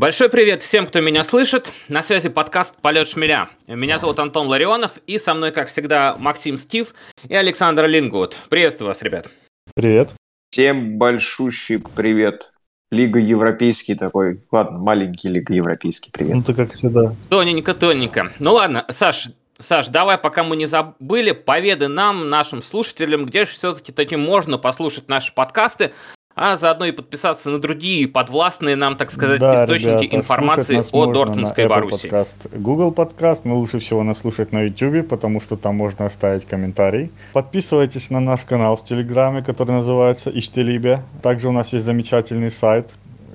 Большой привет всем, кто меня слышит. На связи подкаст «Полет шмеля». Меня зовут Антон Ларионов, и со мной, как всегда, Максим Стив и Александр Лингут. Приветствую вас, ребят. Привет. Всем большущий привет. Лига Европейский такой, ладно, маленький Лига Европейский, привет. Ну, ты как всегда. Тоненько, тоненько. Ну ладно, Саш, Саш, давай, пока мы не забыли, поведай нам, нашим слушателям, где же все-таки таким можно послушать наши подкасты, а заодно и подписаться на другие подвластные нам, так сказать, да, источники ребята, информации о Дортмундской. Подкаст, Google подкаст, но лучше всего нас слушать на YouTube, потому что там можно оставить комментарий. Подписывайтесь на наш канал в Телеграме, который называется Иштелибе. Также у нас есть замечательный сайт,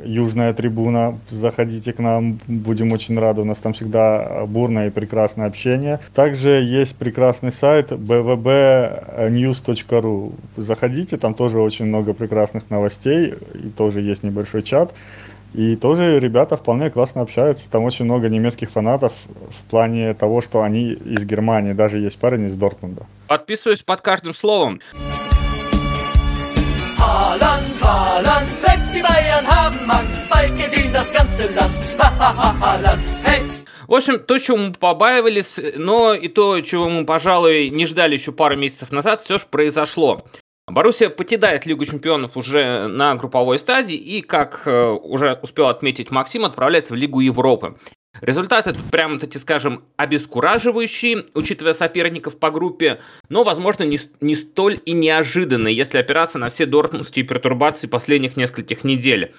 Южная трибуна. Заходите к нам, будем очень рады. У нас там всегда бурное и прекрасное общение. Также есть прекрасный сайт bbnews.ru. Заходите, там тоже очень много прекрасных новостей. И тоже есть небольшой чат. И тоже ребята вполне классно общаются. Там очень много немецких фанатов в плане того, что они из Германии. Даже есть парень из Дортмунда. Подписываюсь под каждым словом. Haaland, Haaland, В общем, то, чего мы побаивались, но и то, чего мы, пожалуй, не ждали еще пару месяцев назад, все же произошло. Боруссия покидает Лигу чемпионов уже на групповой стадии и, как э, уже успел отметить Максим, отправляется в Лигу Европы. Результаты тут прямо, таки скажем, обескураживающие, учитывая соперников по группе, но, возможно, не, не столь и неожиданные, если опираться на все дортмундские пертурбации последних нескольких недель.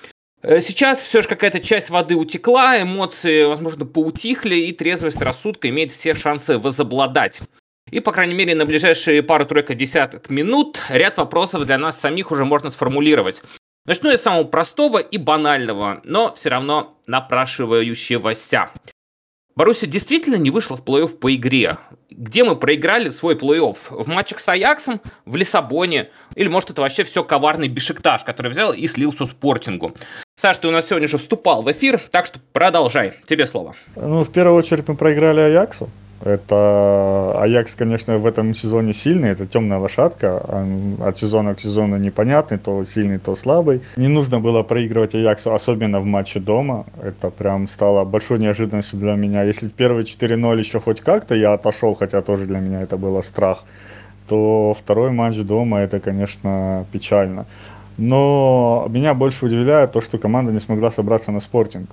Э, сейчас все же какая-то часть воды утекла, эмоции, возможно, поутихли, и трезвость рассудка имеет все шансы возобладать. И, по крайней мере, на ближайшие пару-тройка десяток минут ряд вопросов для нас самих уже можно сформулировать. Начну я с самого простого и банального, но все равно напрашивающегося. Боруссия действительно не вышла в плей-офф по игре. Где мы проиграли свой плей-офф? В матчах с Аяксом? В Лиссабоне? Или может это вообще все коварный Бешикташ, который взял и слился Спортингу? Саш, ты у нас сегодня же вступал в эфир, так что продолжай. Тебе слово. Ну, в первую очередь мы проиграли Аяксу. Это Аякс, конечно, в этом сезоне сильный, это темная лошадка, от сезона к сезону непонятный, то сильный, то слабый. Не нужно было проигрывать Аяксу, особенно в матче дома. Это прям стало большой неожиданностью для меня. Если первые 4-0 еще хоть как-то я отошел, хотя тоже для меня это было страх, то второй матч дома это, конечно, печально. Но меня больше удивляет то, что команда не смогла собраться на спортинг.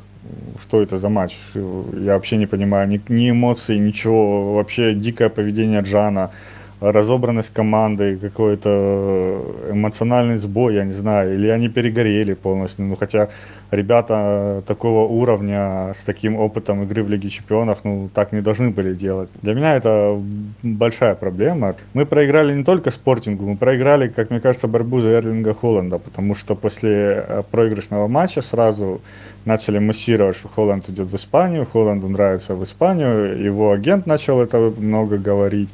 Что это за матч? Я вообще не понимаю ни, ни эмоций, ничего. Вообще дикое поведение Джана, разобранность команды, какой-то эмоциональный сбой, я не знаю. Или они перегорели полностью. Ну, хотя ребята такого уровня, с таким опытом игры в Лиге Чемпионов, ну, так не должны были делать. Для меня это большая проблема. Мы проиграли не только спортингу, мы проиграли, как мне кажется, борьбу за Эрлинга Холланда, потому что после э, проигрышного матча сразу начали муссировать, что Холланд идет в Испанию, Холланду нравится в Испанию, его агент начал это много говорить.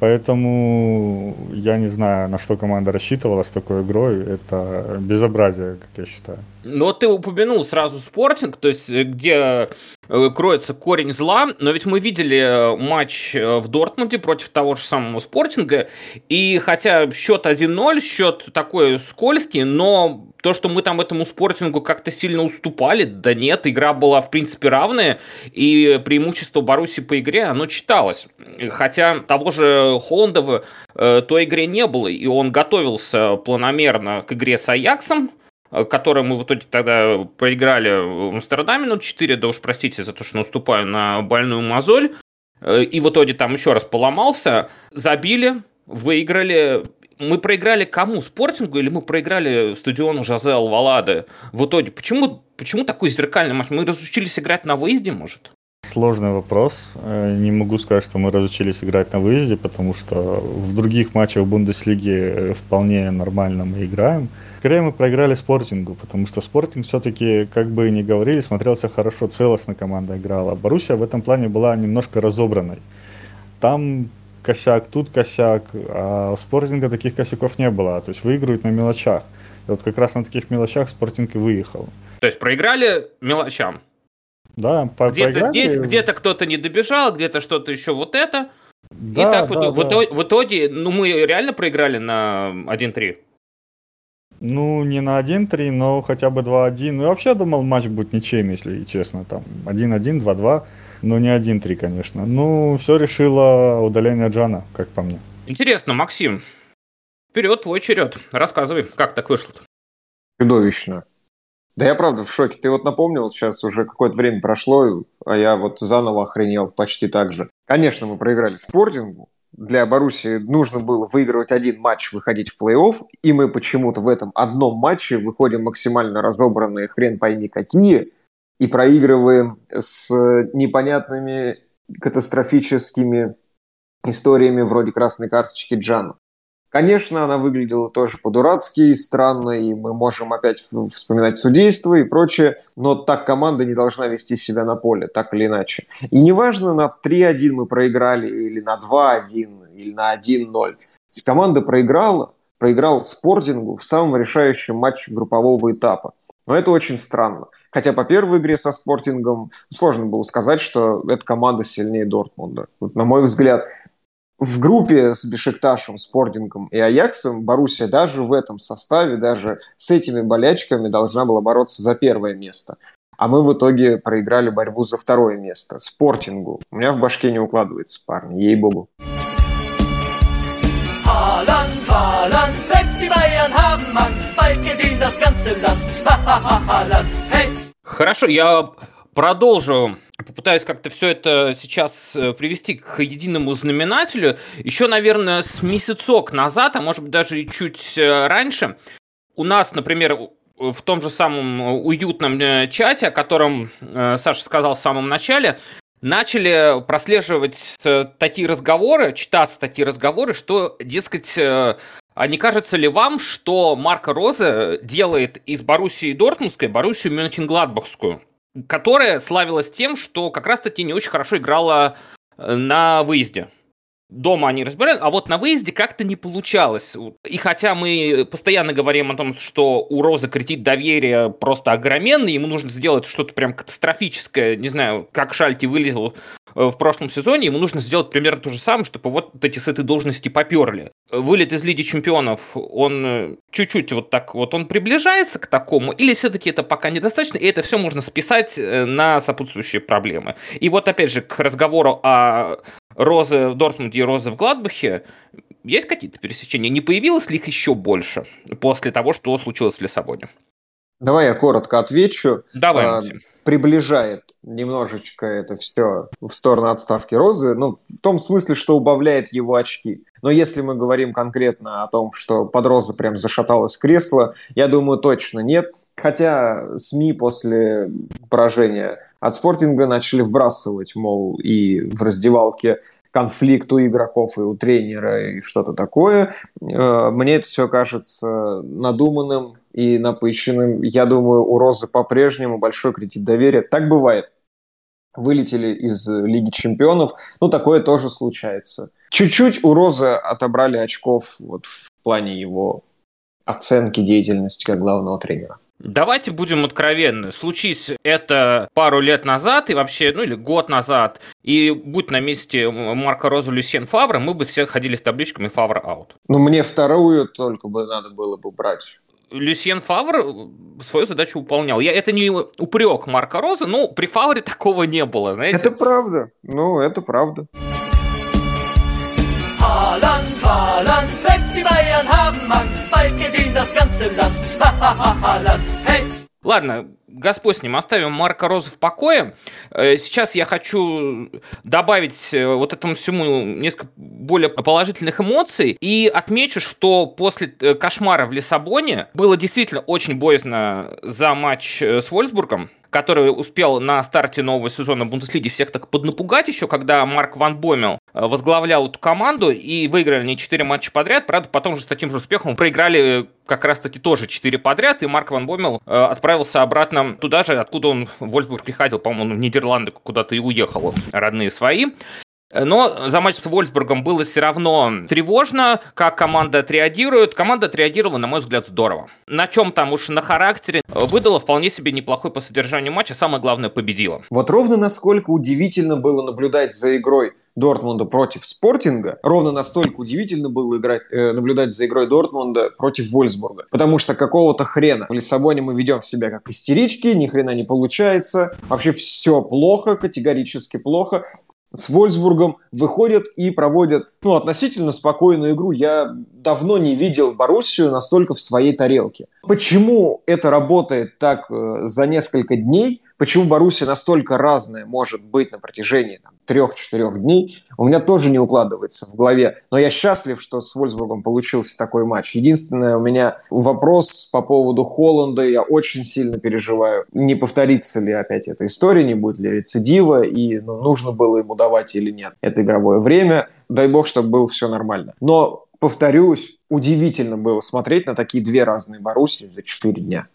Поэтому я не знаю, на что команда рассчитывала с такой игрой. Это безобразие, как я считаю. Ну вот ты упомянул сразу спортинг, то есть э, где э, кроется корень зла, но ведь мы видели э, матч в Дортмунде против того же самого спортинга, и хотя счет 1-0, счет такой скользкий, но то, что мы там этому спортингу как-то сильно уступали, да нет, игра была в принципе равная, и преимущество Баруси по игре, оно читалось. Хотя того же Холландова э, той игре не было, и он готовился планомерно к игре с Аяксом, Э, который мы в итоге тогда проиграли в Амстердаме, ну, 4, да уж простите за то, что наступаю на больную мозоль, э, и в итоге там еще раз поломался, забили, выиграли, мы проиграли кому? Спортингу или мы проиграли стадиону Жозе Алвалады? В итоге, почему, почему такой зеркальный матч? Мы разучились играть на выезде, может? Сложный вопрос. Э, не могу сказать, что мы разучились играть на выезде, потому что в других матчах Бундеслиги вполне нормально мы играем. Скорее мы проиграли Спортингу, потому что Спортинг все-таки, как бы ни говорили, смотрелся хорошо, целостно команда играла. Боруссия в этом плане была немножко разобранной. Там косяк, тут косяк, а у Спортинга таких косяков не было. То есть выигрывают на мелочах. И вот как раз на таких мелочах Спортинг и выехал. То есть проиграли мелочам? Да, по Где-то здесь, где-то кто-то не добежал, где-то что-то еще вот это. Да, и так да, в, да. в, итоге, в итоге, ну мы реально проиграли на 1-3. Ну, не на 1-3, но хотя бы 2-1. Ну, я вообще думал, матч будет ничейный, если честно. Там 1-1, 2-2, но не 1-3, конечно. Ну, все решило удаление Джана, как по мне. Интересно, Максим, вперед, твой черед. Рассказывай, как так вышло -то? Чудовищно. Да я правда в шоке. Ты вот напомнил, сейчас уже какое-то время прошло, а я вот заново охренел почти так же. Конечно, мы проиграли спортингу. Для Боруссии нужно было выигрывать один матч, выходить в плей-офф, и мы почему-то в этом одном матче выходим максимально разобранные, хрен пойми какие, и проигрываем с непонятными катастрофическими историями вроде красной карточки Джану. Конечно, она выглядела тоже по-дурацки и странно, и мы можем опять вспоминать судейство и прочее, но так команда не должна вести себя на поле, так или иначе. И неважно, на 3-1 мы проиграли, или на 2-1, или на 1-0. Команда проиграла, проиграл Спортингу в самом решающем матче группового этапа. Но это очень странно. Хотя по первой игре со Спортингом сложно было сказать, что эта команда сильнее Дортмунда. Вот, на мой взгляд, в группе с Бешикташем, Спортингом и Аяксом Боруссия даже в этом составе, даже с этими болячками должна была бороться за первое место. А мы в итоге проиграли борьбу за второе место. Спортингу. У меня в башке не укладывается, парни, ей-богу. Haaland, Haaland, selbst die Bayern haben Angst, bald geht das ganze Land. Haaland, hey! Хорошо, я продолжу попытаюсь как-то все это сейчас э, привести к единому знаменателю. Еще, наверное, с месяцок назад, а может быть даже и чуть э, раньше, у нас, например, в том же самом уютном э, чате, о котором Саша сказал в самом начале, начали прослеживать такие разговоры, читаться такие разговоры, что, дескать, а не кажется ли вам, что Марко Роза делает из Боруссии Дортмундской Боруссию Мюнхен-Гладбахскую? Которая славилась тем, что как раз-таки не очень хорошо играла э, на выезде. Дома они разбирали, а вот на выезде как-то не получалось. И хотя мы постоянно говорим о том, что у Розы кредит доверия просто огроменный, ему нужно сделать что-то прям катастрофическое, не знаю, как Шальти вылезал э, в прошлом сезоне, ему нужно сделать примерно то же самое, чтобы вот эти с этой должности поперли. Вылет из Лиги Чемпионов, он э, чуть-чуть вот так вот, он приближается к такому, или все-таки это пока недостаточно, и это все можно списать э, на сопутствующие проблемы. И вот опять же к разговору о Розы в Дортмунде и Розы в Гладбахе, есть какие-то пересечения? Не появилось ли их еще больше после того, что случилось в Лиссабоне? Давай я коротко отвечу. Давай, а, Приближает немножечко это все в сторону отставки Розы, ну, в том смысле, что убавляет его очки. Но если мы говорим конкретно о том, что под Роза прям зашаталось кресло, я думаю, точно нет. Хотя СМИ после поражения от спортинга начали вбрасывать, мол, и в раздевалке конфликт у игроков, и у тренера, и что-то такое. Э, мне это все кажется надуманным и напыщенным. Я думаю, у Розы по-прежнему большой кредит доверия. Так бывает. Вылетели из Лиги Чемпионов. Ну, такое тоже случается. Чуть-чуть у Розы отобрали очков вот в плане его оценки деятельности как главного тренера. Давайте будем откровенны. Случись это пару лет назад и вообще, ну или год назад, и будь на месте Марка Роза Люсьен Фавра, мы бы все ходили с табличками Фавр аут. Ну, мне вторую только бы надо было бы брать. Люсьен Фавр свою задачу выполнял. Я, это не упрек Марка Роза, но при Фавре такого не было, знаете? Это правда. Ну, это правда. Haaland, Haaland, selbst die Bayern haben Angst, bald geht ihnen das ganze Land. Haaland, hey! Ладно, Господь с ним, оставим Марка Роза в покое. Э, сейчас я хочу добавить э, вот этому всему несколько более положительных эмоций и отмечу, что после э, кошмара в Лиссабоне было действительно очень боязно за матч с Вольсбургом который успел на старте нового сезона Бундеслиги всех так поднапугать еще, когда Марк Ван Бомел э, возглавлял эту команду и выиграли не 4 матча подряд. Правда, потом же с таким же успехом проиграли э, как раз-таки тоже 4 подряд, и Марк Ван Бомел э, отправился обратно туда же, откуда он в Вольсбург приходил, по-моему, в Нидерланды куда-то и уехал, родные свои. Но за матч с Вольсбургом было все равно тревожно, как команда отреагирует. Команда отреагировала, на мой взгляд, здорово. На чем там уж на характере выдала вполне себе неплохой по содержанию матча, самое главное, победила. Вот ровно насколько удивительно было наблюдать за игрой Дортмунда против Спортинга, ровно настолько удивительно было играть, э, наблюдать за игрой Дортмунда против Вольсбурга. Потому что какого-то хрена в Лиссабоне мы ведем себя как истерички, ни хрена не получается, вообще все плохо, категорически плохо с Вольсбургом выходят и проводят ну, относительно спокойную игру. Я давно не видел Боруссию настолько в своей тарелке. Почему это работает так э, за несколько дней? Почему Боруссия настолько разная может быть на протяжении трех-четырех дней, у меня тоже не укладывается в голове. Но я счастлив, что с Вольсбургом получился такой матч. Единственное, у меня вопрос по поводу Холланда. Я очень сильно переживаю, не повторится ли опять эта история, не будет ли рецидива, и ну, нужно было ему давать или нет это игровое время. Дай бог, чтобы было все нормально. Но повторюсь, удивительно было смотреть на такие две разные Боруссии за четыре дня.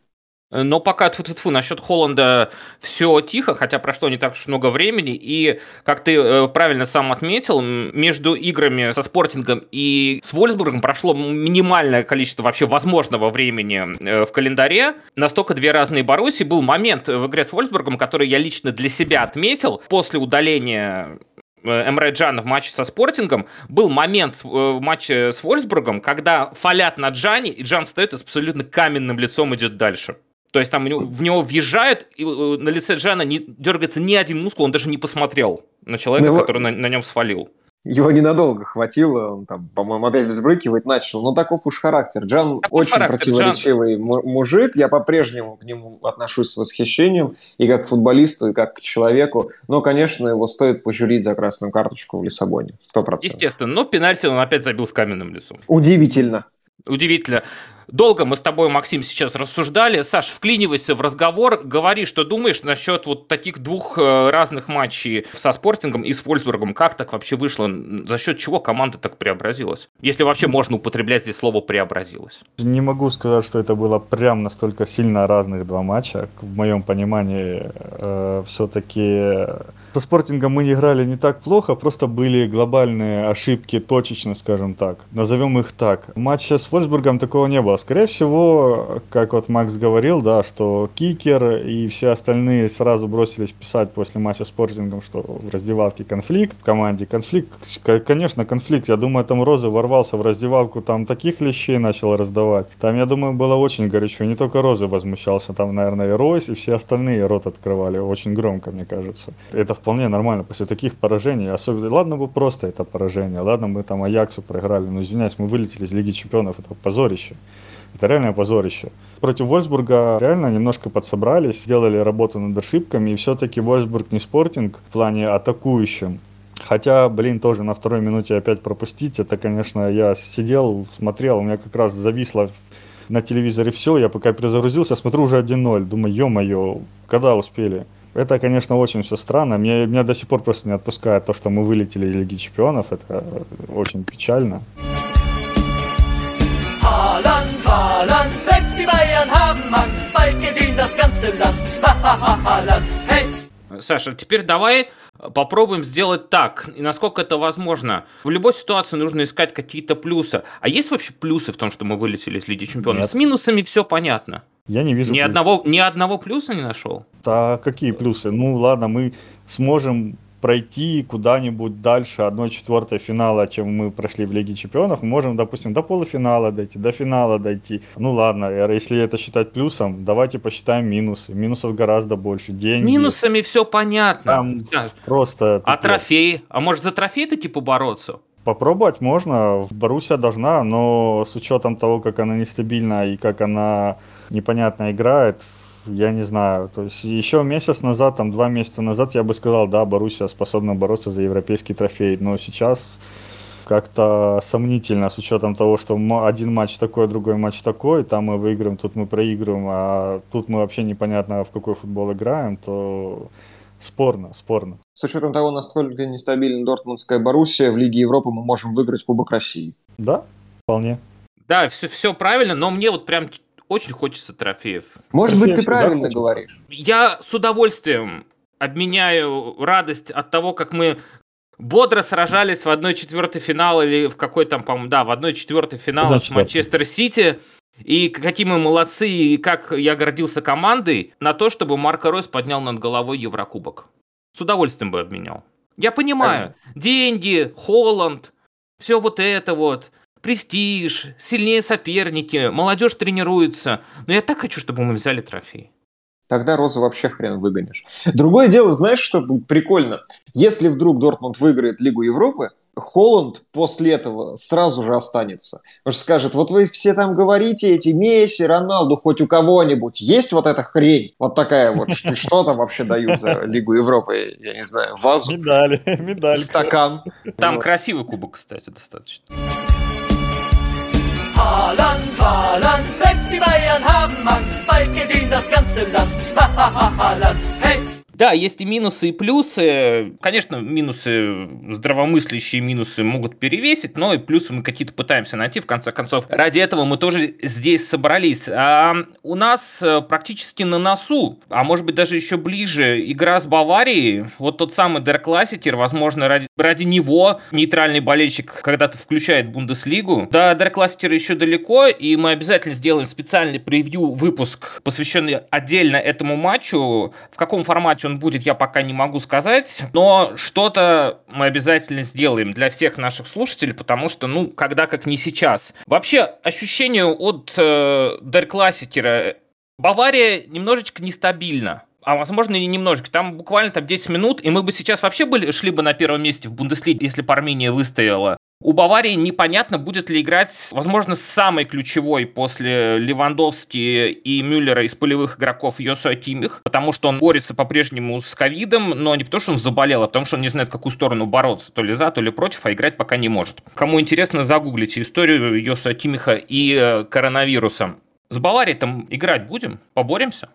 Но пока тьфу -тьфу насчет Холланда все тихо, хотя прошло не так уж много времени. И, как ты э, правильно сам отметил, между играми со Спортингом и с Вольсбургом прошло минимальное количество вообще возможного времени э, в календаре. Настолько две разные Боруссии. Был момент в игре с Вольсбургом, который я лично для себя отметил. После удаления э, Эмре Джана в матче со Спортингом, был момент в матче с Вольсбургом, когда фалят на Джане, и Джан встает и с абсолютно каменным лицом идет дальше. То есть там в него въезжают, и э, на лице Джана не дергается ни один мускул, он даже не посмотрел на человека, его... который на, на нем свалил. Его ненадолго хватило, он там, по-моему, опять взбрыкивать начал. Но таков уж характер. Джан таков очень характер, противоречивый Джан... мужик. Я по-прежнему к нему отношусь с восхищением и как к футболисту, и как к человеку. Но, конечно, его стоит пожурить за красную карточку в Лиссабоне. Сто процентов. Естественно. Но пенальти он опять забил с каменным лицом. Удивительно. Удивительно. Долго мы с тобой, Максим, сейчас рассуждали. Саш, вклинивайся в разговор, говори, что думаешь насчет вот таких двух э, разных матчей со Спортингом и с Вольсбургом. Как так вообще вышло? За счет чего команда так преобразилась? Если вообще можно употреблять здесь слово «преобразилась». Не могу сказать, что это было прям настолько сильно разных два матча. В моем понимании э, все-таки со спортингом мы играли не так плохо, просто были глобальные ошибки, точечно, скажем так. Назовем их так. В матче с Вольсбургом такого не было. Скорее всего, как вот Макс говорил, да, что Кикер и все остальные сразу бросились писать после матча с спортингом, что в раздевалке конфликт, в команде конфликт. Конечно, конфликт. Я думаю, там Розы ворвался в раздевалку, там таких лещей начал раздавать. Там, я думаю, было очень горячо. Не только Розы возмущался, там, наверное, и Ройс, и все остальные рот открывали очень громко, мне кажется. Это вполне нормально после таких поражений. Особенно, ладно бы просто это поражение, ладно мы там Аяксу проиграли, но извиняюсь, мы вылетели из Лиги Чемпионов, это позорище. Это реальное позорище. Против Вольсбурга реально немножко подсобрались, сделали работу над ошибками, и все-таки Вольсбург не спортинг в плане атакующем. Хотя, блин, тоже на второй минуте опять пропустить, это, конечно, я сидел, смотрел, у меня как раз зависло на телевизоре все, я пока перезагрузился, смотрю уже 1-0, думаю, ё-моё, когда успели? Это, конечно, очень все странно. Меня, меня до сих пор просто не отпускает то, что мы вылетели из Лиги Чемпионов. Это очень печально. Haaland, Haaland, selbst die Bayern haben Angst, bald gewinnt das ganze Land. Haaland, hey! Саша, теперь давай попробуем сделать так, и насколько это возможно. В любой ситуации нужно искать какие-то плюсы. А есть вообще плюсы в том, что мы вылетели из Лиги Чемпионов? Нет. С минусами все понятно. Я не вижу. Ни одного, ни одного плюса не нашел? Да, какие плюсы? Ну ладно, мы сможем пройти куда-нибудь дальше 1-4 финала, чем мы прошли в Лиге Чемпионов, мы можем, допустим, до полуфинала дойти, до финала дойти. Ну ладно, если это считать плюсом, давайте посчитаем минусы. Минусов гораздо больше. Деньги. Минусами все понятно. Там да. просто... А трофеи? А может за трофей-то типа бороться? Попробовать можно, Боруссия должна, но с учетом того, как она нестабильна и как она непонятно играет, я не знаю. То есть еще месяц назад, там два месяца назад я бы сказал, да, Боруссия способна бороться за европейский трофей. Но сейчас как-то сомнительно с учетом того, что один матч такой, другой матч такой, там мы выиграем, тут мы проигрываем, а тут мы вообще непонятно в какой футбол играем, то спорно, спорно. С учетом того, насколько нестабильна Дортмундская Боруссия, в Лиге Европы мы можем выиграть Кубок России. Да, вполне. Да, все, все правильно, но мне вот прям очень хочется трофеев. Может быть, ты правильно говоришь. Я с удовольствием обменяю радость от того, как мы бодро сражались в одной четвертой финала или в какой там, по-моему, да, в одной четвертой финала с Манчестер Сити. И какие мы молодцы, и как я гордился командой на то, чтобы Марко Ройс поднял над головой Еврокубок. С удовольствием бы обменял. Я понимаю, деньги, Холланд, все вот это вот, престиж, сильнее соперники, молодежь тренируется. Но я так хочу, чтобы мы взяли трофей. Тогда Розу вообще хрен выгонишь. Другое дело, знаешь, что прикольно? Если вдруг Дортмунд выиграет Лигу Европы, Холланд после этого сразу же останется. Потому что скажет, вот вы все там говорите, эти Месси, Роналду, хоть у кого-нибудь есть вот эта хрень? Вот такая вот, что, что там вообще дают за Лигу Европы? Я не знаю, вазу? Медали, медали. Стакан. Там красивый кубок, кстати, достаточно. Haaland, Haaland, selbst die Bayern haben Angst, bald geht ihnen das ganze Land. Ha, ha, ha, Haaland, hey! Да, есть и минусы, и плюсы. Конечно, минусы, здравомыслящие минусы могут перевесить, но и плюсы мы какие-то пытаемся найти. В конце концов, ради этого мы тоже здесь собрались. А у нас э, практически на носу, а может быть даже еще ближе, игра с Баварией. Вот тот самый Дер Класситер, возможно, ради, ради него нейтральный болельщик когда-то включает Бундеслигу. До Дер Класситера еще далеко, и мы обязательно сделаем специальный превью выпуск, посвященный отдельно этому матчу. В каком формате он будет, я пока не могу сказать, но что-то мы обязательно сделаем для всех наших слушателей, потому что, ну, когда как не сейчас. Вообще, ощущение от э, Дер Классикера Бавария немножечко нестабильна а возможно и немножечко. Там буквально там 10 минут, и мы бы сейчас вообще были, шли бы на первом месте в Бундеслиге, если бы Армения выстояла. У Баварии непонятно, будет ли играть, возможно, самый ключевой после Левандовски и Мюллера из полевых игроков Йосуа Кимих, потому что он борется по-прежнему с ковидом, но не потому, что он заболел, а потому, что он не знает, в какую сторону бороться, то ли за, то ли против, а играть пока не может. Кому интересно, загуглите историю Йосуа Кимиха и э, коронавируса. С Баварией там играть будем? Поборемся?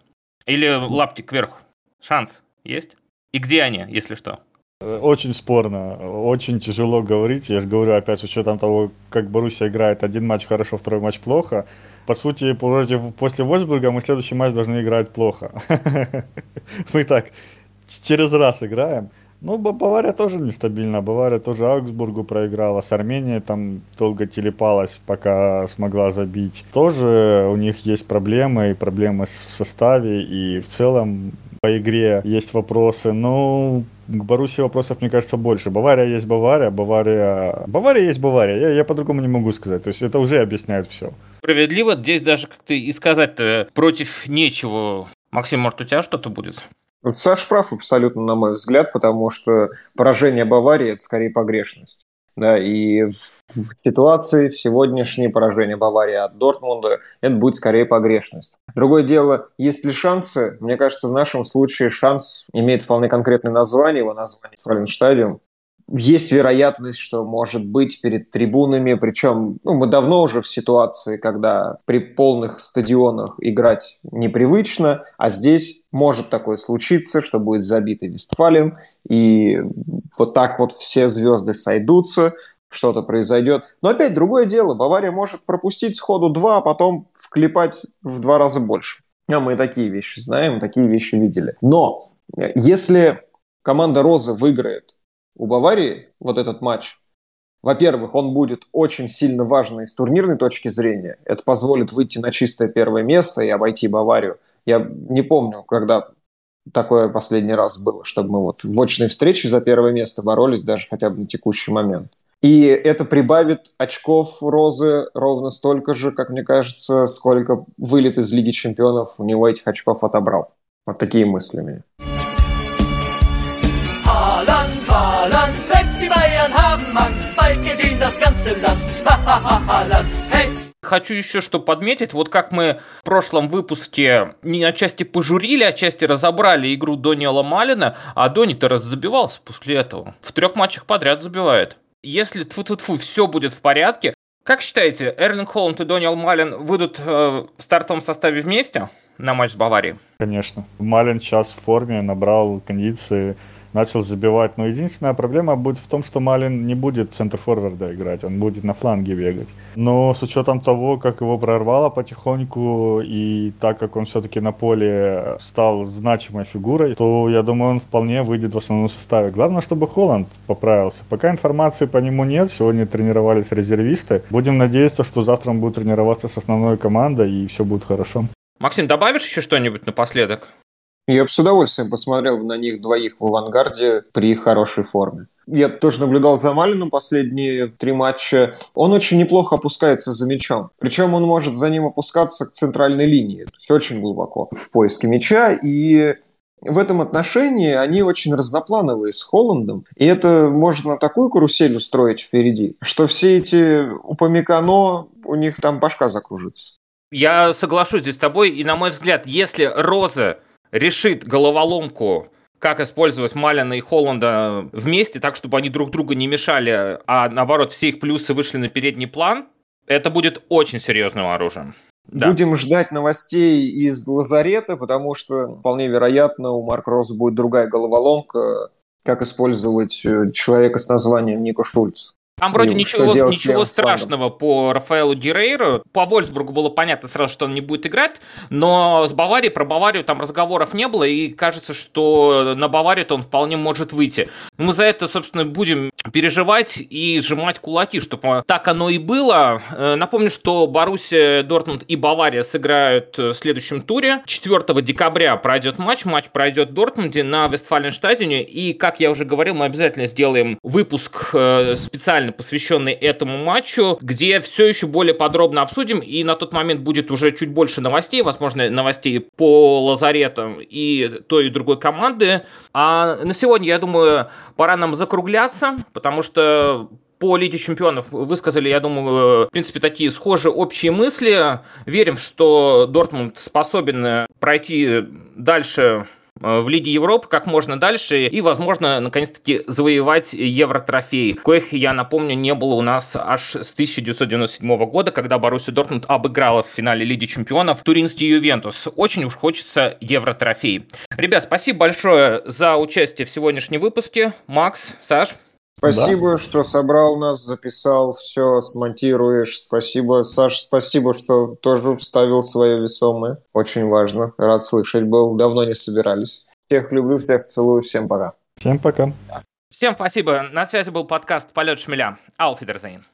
Или лаптик вверх? Шанс есть? И где они, если что? Очень спорно, очень тяжело говорить. Я же говорю, опять с учетом того, как Боруссия играет, один матч хорошо, второй матч плохо. По сути, против, после Вольсбурга мы следующий матч должны играть плохо. Мы так через раз играем. Ну, Бавария тоже нестабильна. Бавария тоже Аугсбургу проиграла. С Арменией там долго телепалась, пока смогла забить. Тоже у них есть проблемы, и проблемы в составе, и в целом по игре есть вопросы. Ну, к Боруссии вопросов, мне кажется, больше. Бавария есть Бавария, Бавария... Бавария есть Бавария, я, я по-другому не могу сказать. То есть это уже объясняет все. Справедливо, здесь даже как-то и сказать-то против нечего. Максим, может, у тебя что-то будет? Саш прав абсолютно, на мой взгляд, потому что поражение Баварии – это скорее погрешность. Да, и в, ситуации в сегодняшнее поражение Баварии от Дортмунда это будет скорее погрешность. Другое дело, есть ли шансы? Мне кажется, в нашем случае шанс имеет вполне конкретное название, его название Фрайнштадиум есть вероятность, что может быть перед трибунами, причем ну, мы давно уже в ситуации, когда при полных стадионах играть непривычно, а здесь может такое случиться, что будет забитый Вестфален, и вот так вот все звезды сойдутся, что-то произойдет. Но опять другое дело, Бавария может пропустить сходу два, а потом вклепать в два раза больше. А мы такие вещи знаем, такие вещи видели. Но если команда Роза выиграет у Баварии вот этот матч, во-первых, он будет очень сильно важный с турнирной точки зрения. Это позволит выйти на чистое первое место и обойти Баварию. Я не помню, когда такое последний раз было, чтобы мы вот в очной встрече за первое место боролись даже хотя бы на текущий момент. И это прибавит очков Розы ровно столько же, как мне кажется, сколько вылет из Лиги Чемпионов у него этих очков отобрал. Вот такие мысли у меня. Bayern haben Angst, bald geht ihnen das ganze Land. Ha, ha, ha, ha, Land, hey! Хочу еще что подметить, вот как мы в прошлом выпуске не отчасти пожурили, отчасти разобрали игру Дониела Малина, а Дони-то раззабивался после этого. В трех матчах подряд забивает. Если тфу -тфу -тфу, все будет в порядке, как считаете, Эрлинг Холланд и Дониел Малин выйдут э, в стартовом составе вместе на матч с Баварией? Конечно. Малин сейчас в форме, набрал кондиции, начал забивать. Но единственная проблема будет в том, что Малин не будет центр форварда играть, он будет на фланге бегать. Но с учетом того, как его прорвало потихоньку, и так как он все-таки на поле стал значимой фигурой, то я думаю, он вполне выйдет в основном составе. Главное, чтобы Холланд поправился. Пока информации по нему нет, сегодня тренировались резервисты. Будем надеяться, что завтра он будет тренироваться с основной командой, и все будет хорошо. Максим, добавишь еще что-нибудь напоследок? Я бы с удовольствием посмотрел на них двоих в авангарде при хорошей форме. Я тоже наблюдал за Малином последние три матча. Он очень неплохо опускается за мячом. Причем он может за ним опускаться к центральной линии. То есть очень глубоко в поиске мяча. И в этом отношении они очень разноплановые с Холландом. И это можно такую карусель устроить впереди, что все эти упомекано, у них там башка закружится. Я соглашусь здесь с тобой, и на мой взгляд, если Роза решит головоломку как использовать Малина и Холланда вместе, так, чтобы они друг друга не мешали, а наоборот, все их плюсы вышли на передний план, это будет очень серьезным оружием. Да. Будем ждать новостей из лазарета, потому что вполне вероятно у Марка Роза будет другая головоломка, как использовать э, человека с названием Нико Шульц. Там вроде ничего, ничего страшного по Рафаэлу Герейру. По Вольсбургу было понятно сразу, что он не будет играть, но с Баварией, про Баварию там разговоров не было, и кажется, что на Баварию-то он вполне может выйти. Мы за это, собственно, будем переживать и сжимать кулаки, чтобы так оно и было. Э, напомню, что Боруссия, Дортмунд и Бавария сыграют в следующем туре. 4 декабря пройдет матч, матч пройдет в Дортмунде на Вестфаленштадине, и, как я уже говорил, мы обязательно сделаем выпуск э, специально специально посвященный этому матчу, где все еще более подробно обсудим, и на тот момент будет уже чуть больше новостей, возможно, новостей по лазаретам и той и другой команды. А на сегодня, я думаю, пора нам закругляться, потому что по Лиге Чемпионов высказали, я думаю, в принципе, такие схожие общие мысли. Верим, что Дортмунд способен пройти дальше в Лиге Европы как можно дальше и, возможно, наконец-таки завоевать евротрофей, коих, я напомню, не было у нас аж с 1997 года, когда Боруссия Дортмунд обыграла в финале Лиги Чемпионов Туринский Ювентус. Очень уж хочется евротрофей. Ребят, спасибо большое за участие в сегодняшнем выпуске. Макс, Саш. Спасибо, да. что собрал нас, записал все, смонтируешь. Спасибо, Саш, спасибо, что тоже вставил свое весомое. Очень важно. Рад слышать был. Давно не собирались. Всех люблю, всех целую. Всем пока. Всем пока. Всем спасибо. На связи был подкаст «Полет шмеля». Ауфидерзейн.